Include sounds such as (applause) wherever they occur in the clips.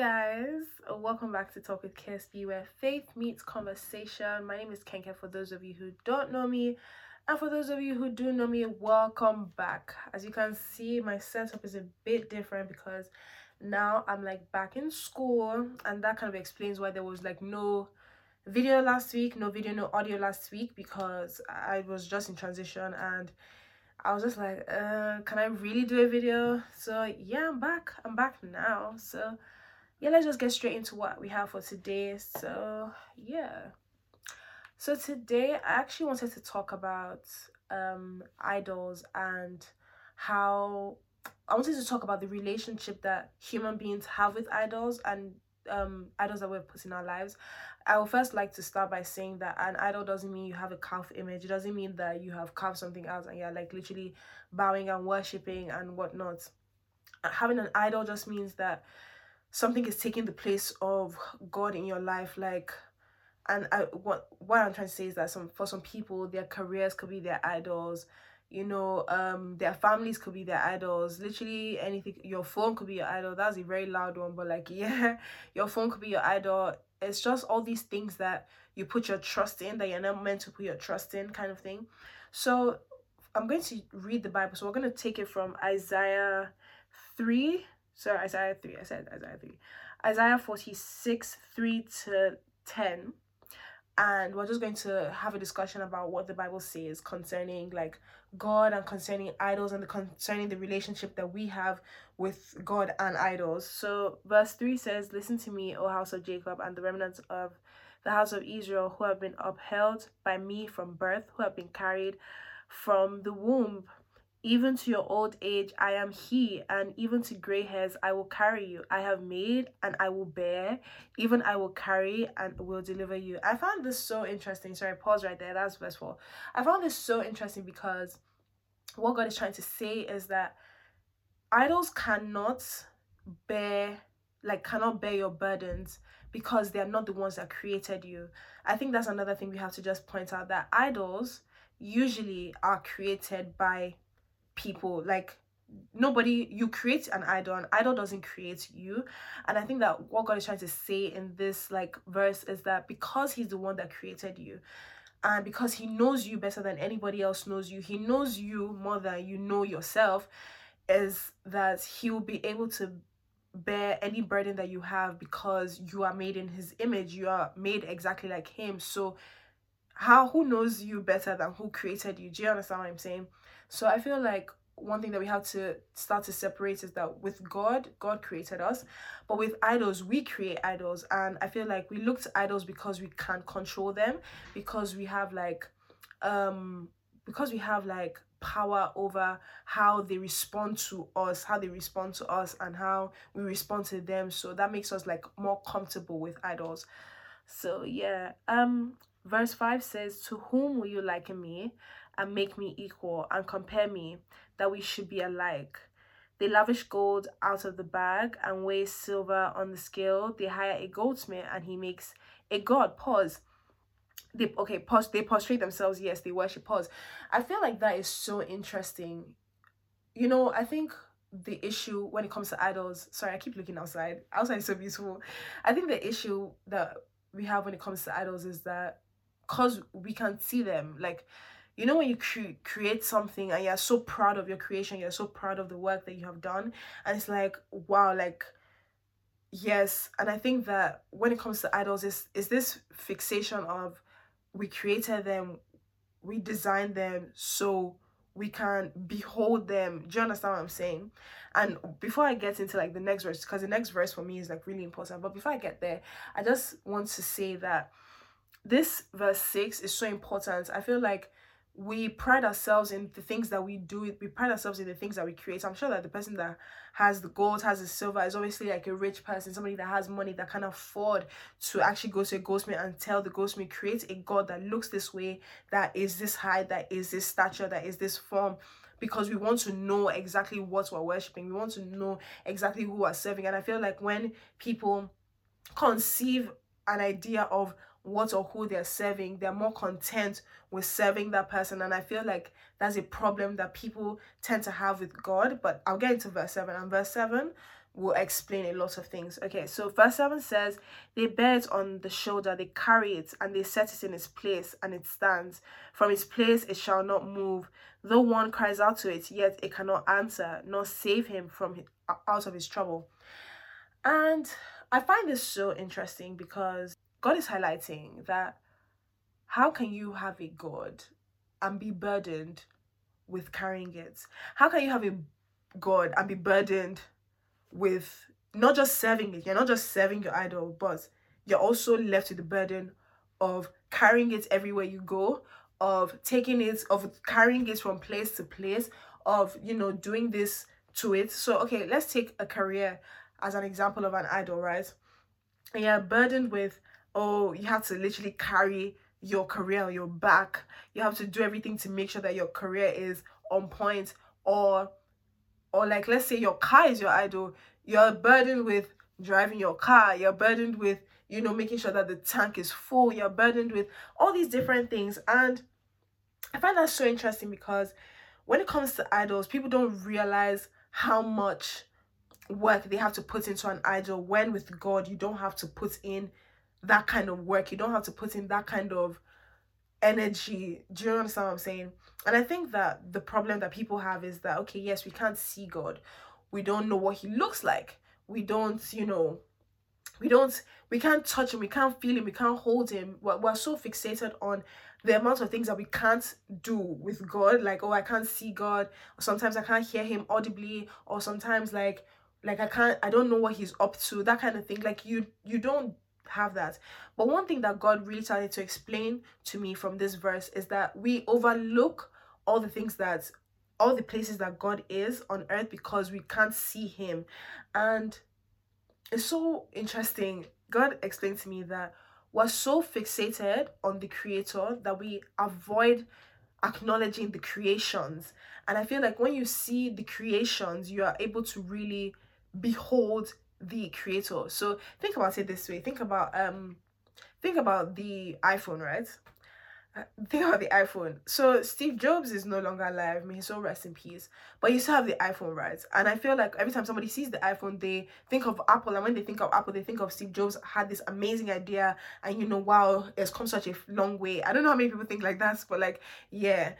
guys, welcome back to Talk with KSB where faith meets conversation. My name is Kenke for those of you who don't know me, and for those of you who do know me, welcome back. As you can see, my setup is a bit different because now I'm like back in school, and that kind of explains why there was like no video last week, no video, no audio last week because I was just in transition and I was just like, uh, can I really do a video? So yeah, I'm back. I'm back now. So yeah, let's just get straight into what we have for today. So yeah. So today I actually wanted to talk about um idols and how I wanted to talk about the relationship that human beings have with idols and um idols that we've put in our lives I would first like to start by saying that an idol doesn't mean you have a calf image. It doesn't mean that you have carved something else and you're like literally bowing and worshipping and whatnot. Having an idol just means that something is taking the place of God in your life. Like, and I what what I'm trying to say is that some for some people their careers could be their idols you know um their families could be their idols. Literally anything your phone could be your idol. That's a very loud one but like (laughs) yeah your phone could be your idol. It's just all these things that you put your trust in that you're not meant to put your trust in kind of thing. So i'm going to read the bible. So we're going to take it from isaiah 3 sorry isaiah 3 i said isaiah 3 isaiah 46 3 to 10 and we're just going to have a discussion about what the bible says concerning like god and concerning idols and the concerning the relationship that we have with god and idols. So verse 3 says listen to me o house of jacob and the remnants of the house of israel who have been upheld by me from birth who have been carried from the womb even to your old age, I am He, and even to gray hairs, I will carry you. I have made and I will bear, even I will carry and will deliver you. I found this so interesting. Sorry, pause right there. That's verse 4. I found this so interesting because what God is trying to say is that idols cannot bear, like, cannot bear your burdens because they are not the ones that created you. I think that's another thing we have to just point out that idols usually are created by people like nobody you create an idol an idol doesn't create you. And i think that what god is trying to say in this like verse is that because he's the one that created you and because he knows you better than anybody else knows you he knows you more than you know yourself is that he will be able to bear any burden that you have because you are made in his image you are made exactly like him. So how who knows you better than who created you? Do you understand what i'm saying so I feel like one thing that we have to start to separate is that with God, God created us, but with idols, we create idols. And I feel like we look to idols because we can't control them, because we have like, um, because we have like power over how they respond to us, how they respond to us, and how we respond to them. So that makes us like more comfortable with idols. So yeah, um, verse 5 says, To whom will you liken me? And make me equal and compare me that we should be alike. They lavish gold out of the bag and weigh silver on the scale. They hire a goldsmith and he makes a god. Pause. They okay, pause. They prostrate themselves. Yes, they worship. Pause. I feel like that is so interesting. You know, I think the issue when it comes to idols. Sorry, I keep looking outside. Outside is so beautiful. I think the issue that we have when it comes to idols is that because we can see them, like you know when you cre- create something and you're so proud of your creation you're so proud of the work that you have done and it's like wow like yes. And i think that when it comes to idols is is this fixation of we created them we designed them so we can behold them. Do you understand what i'm saying? And before i get into like the next verse because the next verse for me is like really important but before i get there i just want to say that this verse 6 is so important. I feel like we pride ourselves in the things that we do we pride ourselves in the things that we create. I'm sure that the person that has the gold has the silver is obviously like a rich person somebody that has money that can afford to actually go to a goldsmith and tell the goldsmith create a god that looks this way that is this height that is this stature that is this form because we want to know exactly what we're worshiping. We want to know exactly who we're serving. And i feel like when people conceive an idea of what or who they're serving they're more content with serving that person and i feel like that's a problem that people tend to have with god but i'll get into verse 7 and verse 7 will explain a lot of things. Okay, so verse 7 says, They bear it on the shoulder, they carry it, and they set it in its place, and it stands. From its place it shall not move. Though one cries out to it, yet it cannot answer, nor save him from his, out of his trouble. And I find this so interesting because God is highlighting that how can you have a God and be burdened with carrying it? How can you have a God and be burdened with not just serving it, you're not just serving your idol, but you're also left with the burden of carrying it everywhere you go, of taking it, of carrying it from place to place, of you know, doing this to it. So, okay, let's take a career as an example of an idol, right? And you're burdened with, oh, you have to literally carry your career on your back. You have to do everything to make sure that your career is on point or or like let's say your car is your idol. You're burdened with driving your car. You're burdened with you know making sure that the tank is full. You're burdened with all these different things. And i find that so interesting because when it comes to idols people don't realize how much work they have to put into an idol when with god you don't have to put in that kind of work you don't have to put in that kind of energy do you understand what i'm saying and I think that the problem that people have is that, okay, yes, we can't see God. We don't know what he looks like. We don't, you know, we don't, we can't touch him. We can't feel him. We can't hold him. We're, we're so fixated on the amount of things that we can't do with God. Like, oh, I can't see God. Sometimes I can't hear him audibly. Or sometimes like, like I can't, I don't know what he's up to. That kind of thing. Like you, you don't have that. But one thing that God really started to explain to me from this verse is that we overlook all the things that all the places that God is on earth because we can't see him. And it's so interesting. God explained to me that we're so fixated on the creator that we avoid acknowledging the creations. And I feel like when you see the creations, you are able to really behold the creator. So think about it this way. Think about um think about the iPhone, right? Uh, think about the iPhone. So Steve Jobs is no longer alive. May his soul rest in peace. But you still have the iPhone, right? And I feel like every time somebody sees the iPhone, they think of Apple. And when they think of Apple, they think of Steve Jobs had this amazing idea. And you know, wow, it's come such a long way. I don't know how many people think like that, but like, yeah.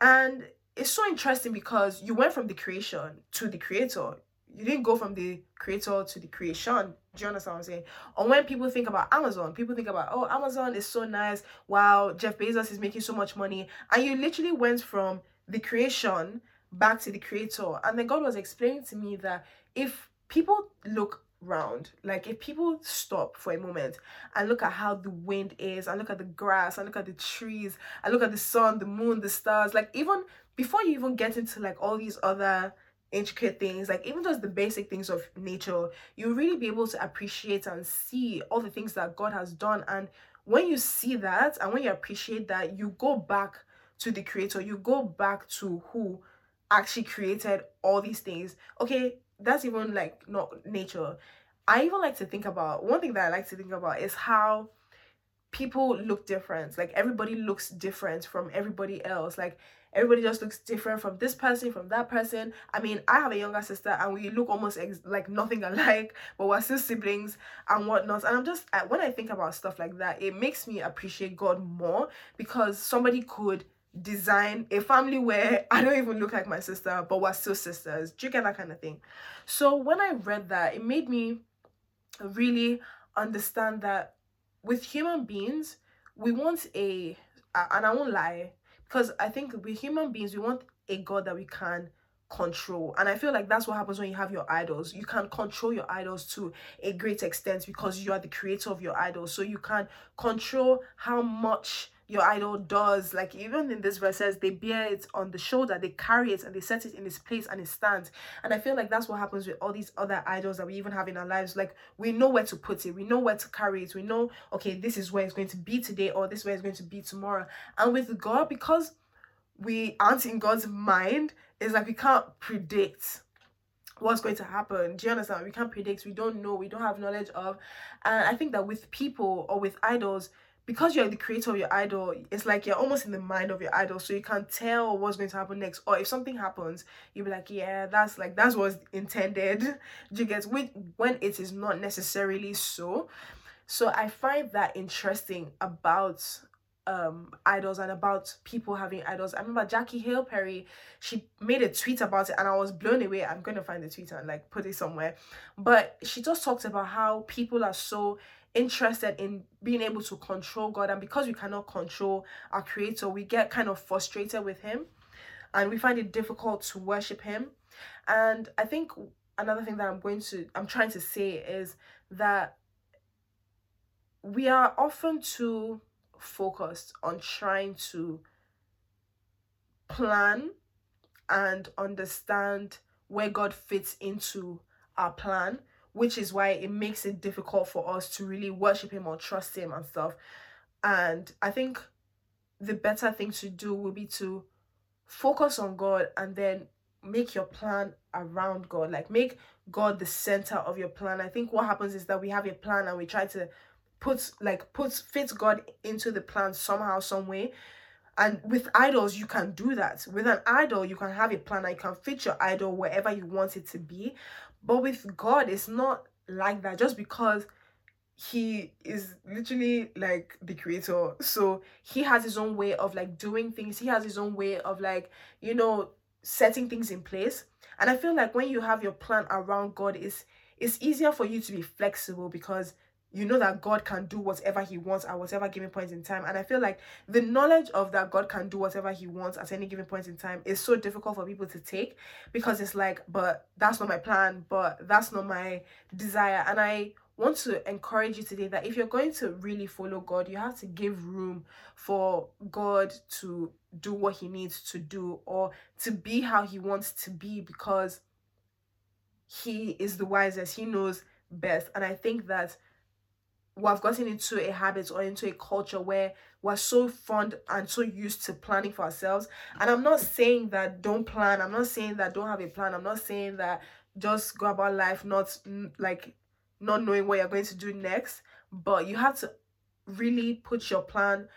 And it's so interesting because you went from the creation to the creator you didn't go from the creator to the creation. Do you understand what I'm saying? Or when people think about Amazon, people think about, oh, Amazon is so nice. Wow, Jeff Bezos is making so much money. And you literally went from the creation back to the creator. And then God was explaining to me that if people look round, like if people stop for a moment and look at how the wind is, and look at the grass, and look at the trees, and look at the sun, the moon, the stars, like even before you even get into like all these other intricate things, like even just the basic things of nature, you'll really be able to appreciate and see all the things that God has done. And when you see that and when you appreciate that, you go back to the creator, you go back to who actually created all these things. Okay, that's even like not nature. I even like to think about one thing that I like to think about is how people look different. Like everybody looks different from everybody else. Like everybody just looks different from this person from that person. I mean i have a younger sister and we look almost ex- like nothing alike (laughs) but we're still siblings and whatnot. And i'm just when i think about stuff like that it makes me appreciate god more because somebody could design a family where (laughs) i don't even look like my sister but we're still sisters. Do you get that kind of thing? So when i read that it made me really understand that with human beings we want a and i won't lie because I think with human beings, we want a God that we can control. And I feel like that's what happens when you have your idols. You can control your idols to a great extent because you are the creator of your idols. So you can control how much your idol does. Like even in this verse says they bear it on the shoulder, they carry it and they set it in its place and it stands. And I feel like that's what happens with all these other idols that we even have in our lives. Like we know where to put it, we know where to carry it, we know okay, this is where it's going to be today or this way it's going to be tomorrow. And with God, because we aren't in God's mind, it's like we can't predict what's going to happen. Do you understand? We can't predict, we don't know, we don't have knowledge of. And I think that with people or with idols, because you're the creator of your idol, it's like you're almost in the mind of your idol, so you can't tell what's going to happen next. Or if something happens, you'll be like, yeah, that's like that's what's intended. (laughs) Do you get when when it is not necessarily so. So I find that interesting about um idols and about people having idols. I remember Jackie Hill Perry, she made a tweet about it and I was blown away. I'm gonna find the tweet and like put it somewhere. But she just talked about how people are so interested in being able to control God. And because we cannot control our Creator, we get kind of frustrated with Him and we find it difficult to worship Him. And I think another thing that I'm going to, I'm trying to say is that we are often too focused on trying to plan and understand where God fits into our plan which is why it makes it difficult for us to really worship him or trust him and stuff. And i think the better thing to do would be to focus on god and then make your plan around god. Like make god the center of your plan. I think what happens is that we have a plan and we try to put like put fit god into the plan somehow some way. And with idols you can do that. With an idol you can have a plan you can fit your idol wherever you want it to be but with God, it's not like that just because he is literally like the creator. So he has his own way of like doing things, he has his own way of like, you know, setting things in place. And I feel like when you have your plan around God, it's it's easier for you to be flexible because you know that God can do whatever He wants at whatever given point in time. And I feel like the knowledge of that God can do whatever He wants at any given point in time is so difficult for people to take because it's like, but that's not my plan, but that's not my desire. And I want to encourage you today that if you're going to really follow God, you have to give room for God to do what He needs to do or to be how He wants to be because He is the wisest, He knows best. And I think that we've gotten into a habit or into a culture where we're so fond and so used to planning for ourselves. And I'm not saying that don't plan. I'm not saying that don't have a plan. I'm not saying that just go about life not like not knowing what you're going to do next. But you have to really put your plan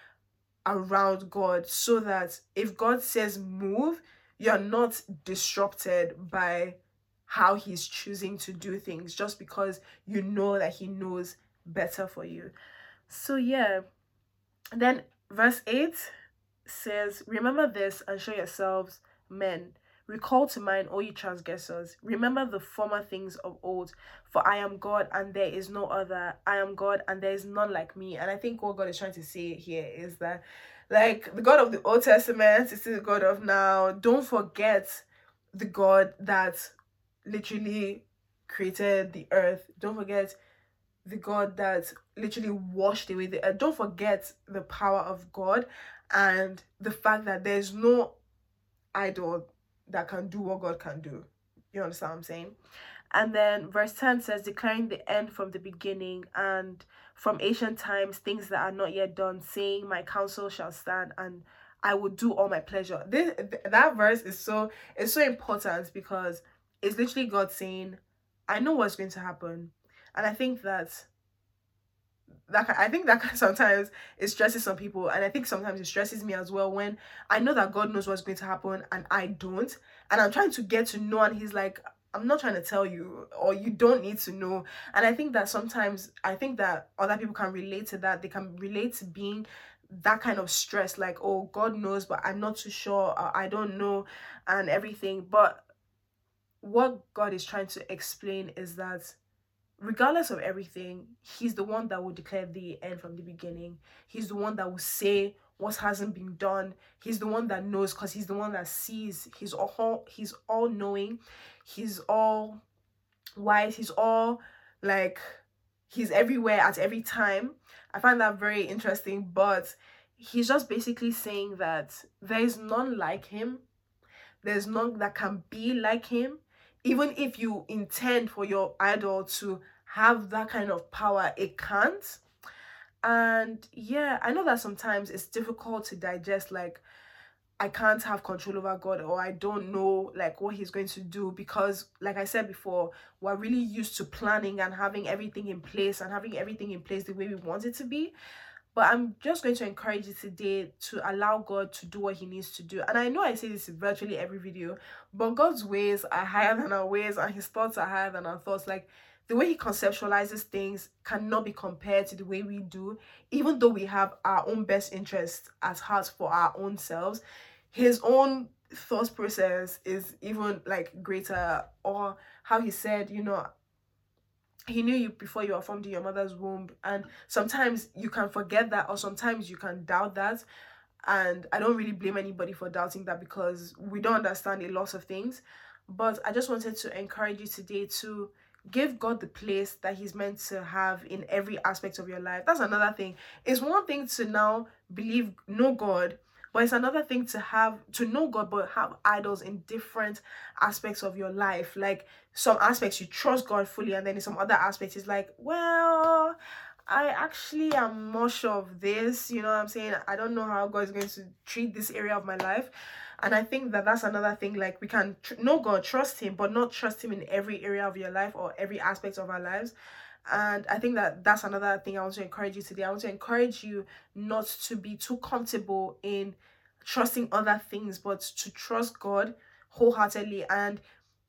around God so that if God says move, you're not disrupted by how he's choosing to do things just because you know that he knows better for you. So, yeah. Then, verse 8 says, Remember this and show yourselves men. Recall to mind, all you transgressors. Remember the former things of old. For I am God and there is no other. I am God and there is none like me. And I think what God is trying to say here is that, like, the God of the Old Testament is the God of now. Don't forget the God that literally created the earth. Don't forget the God that literally washed away the earth. Don't forget the power of God and the fact that there's no idol that can do what God can do. You understand what I'm saying? And then verse 10 says, declaring the end from the beginning and from ancient times, things that are not yet done, saying, My counsel shall stand and I will do all my pleasure. This that verse is so it's so important because it's literally God saying, I know what's going to happen and I think that that I think that sometimes it stresses some people, and I think sometimes it stresses me as well when I know that God knows what's going to happen and I don't, and I'm trying to get to know, and He's like, I'm not trying to tell you, or you don't need to know. And I think that sometimes I think that other people can relate to that. They can relate to being that kind of stress, like, oh, God knows, but I'm not too sure, I don't know, and everything. But what God is trying to explain is that regardless of everything, he's the one that will declare the end from the beginning. He's the one that will say what hasn't been done. He's the one that knows because he's the one that sees. He's all he's all knowing. He's all wise. He's all like he's everywhere at every time. I find that very interesting, but he's just basically saying that there is none like him. There's none that can be like him even if you intend for your idol to have that kind of power, it can't. And yeah, I know that sometimes it's difficult to digest, like, I can't have control over God or I don't know like what he's going to do because like I said before we're really used to planning and having everything in place and having everything in place the way we want it to be but i'm just going to encourage you today to allow god to do what he needs to do. And i know i say this in virtually every video but god's ways are higher than our ways and his thoughts are higher than our thoughts. Like the way he conceptualizes things cannot be compared to the way we do even though we have our own best interests at heart for our own selves. His own thought process is even like greater or how he said you know he knew you before you were formed in your mother's womb and sometimes you can forget that or sometimes you can doubt that. And i don't really blame anybody for doubting that because we don't understand a lot of things. But i just wanted to encourage you today to give god the place that he's meant to have in every aspect of your life. That's another thing. It's one thing to now believe know god but it's another thing to have to know God, but have idols in different aspects of your life. Like some aspects you trust God fully, and then in some other aspects it's like, well, I actually am more sure of this. You know what I'm saying? I don't know how God is going to treat this area of my life. And I think that that's another thing. Like we can tr- know God, trust Him, but not trust Him in every area of your life or every aspect of our lives and i think that that's another thing i want to encourage you today i want to encourage you not to be too comfortable in trusting other things but to trust god wholeheartedly. And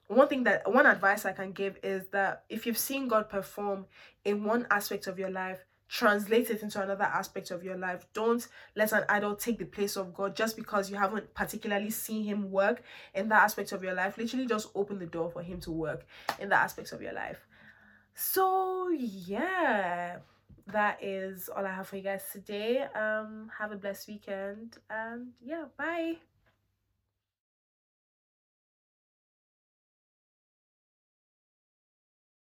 one thing that one advice i can give is that if you've seen god perform in one aspect of your life translate it into another aspect of your life. Don't let an idol take the place of god just because you haven't particularly seen him work in that aspect of your life. Literally just open the door for him to work in that aspect of your life so yeah that is all i have for you guys today. Um have a blessed weekend and yeah bye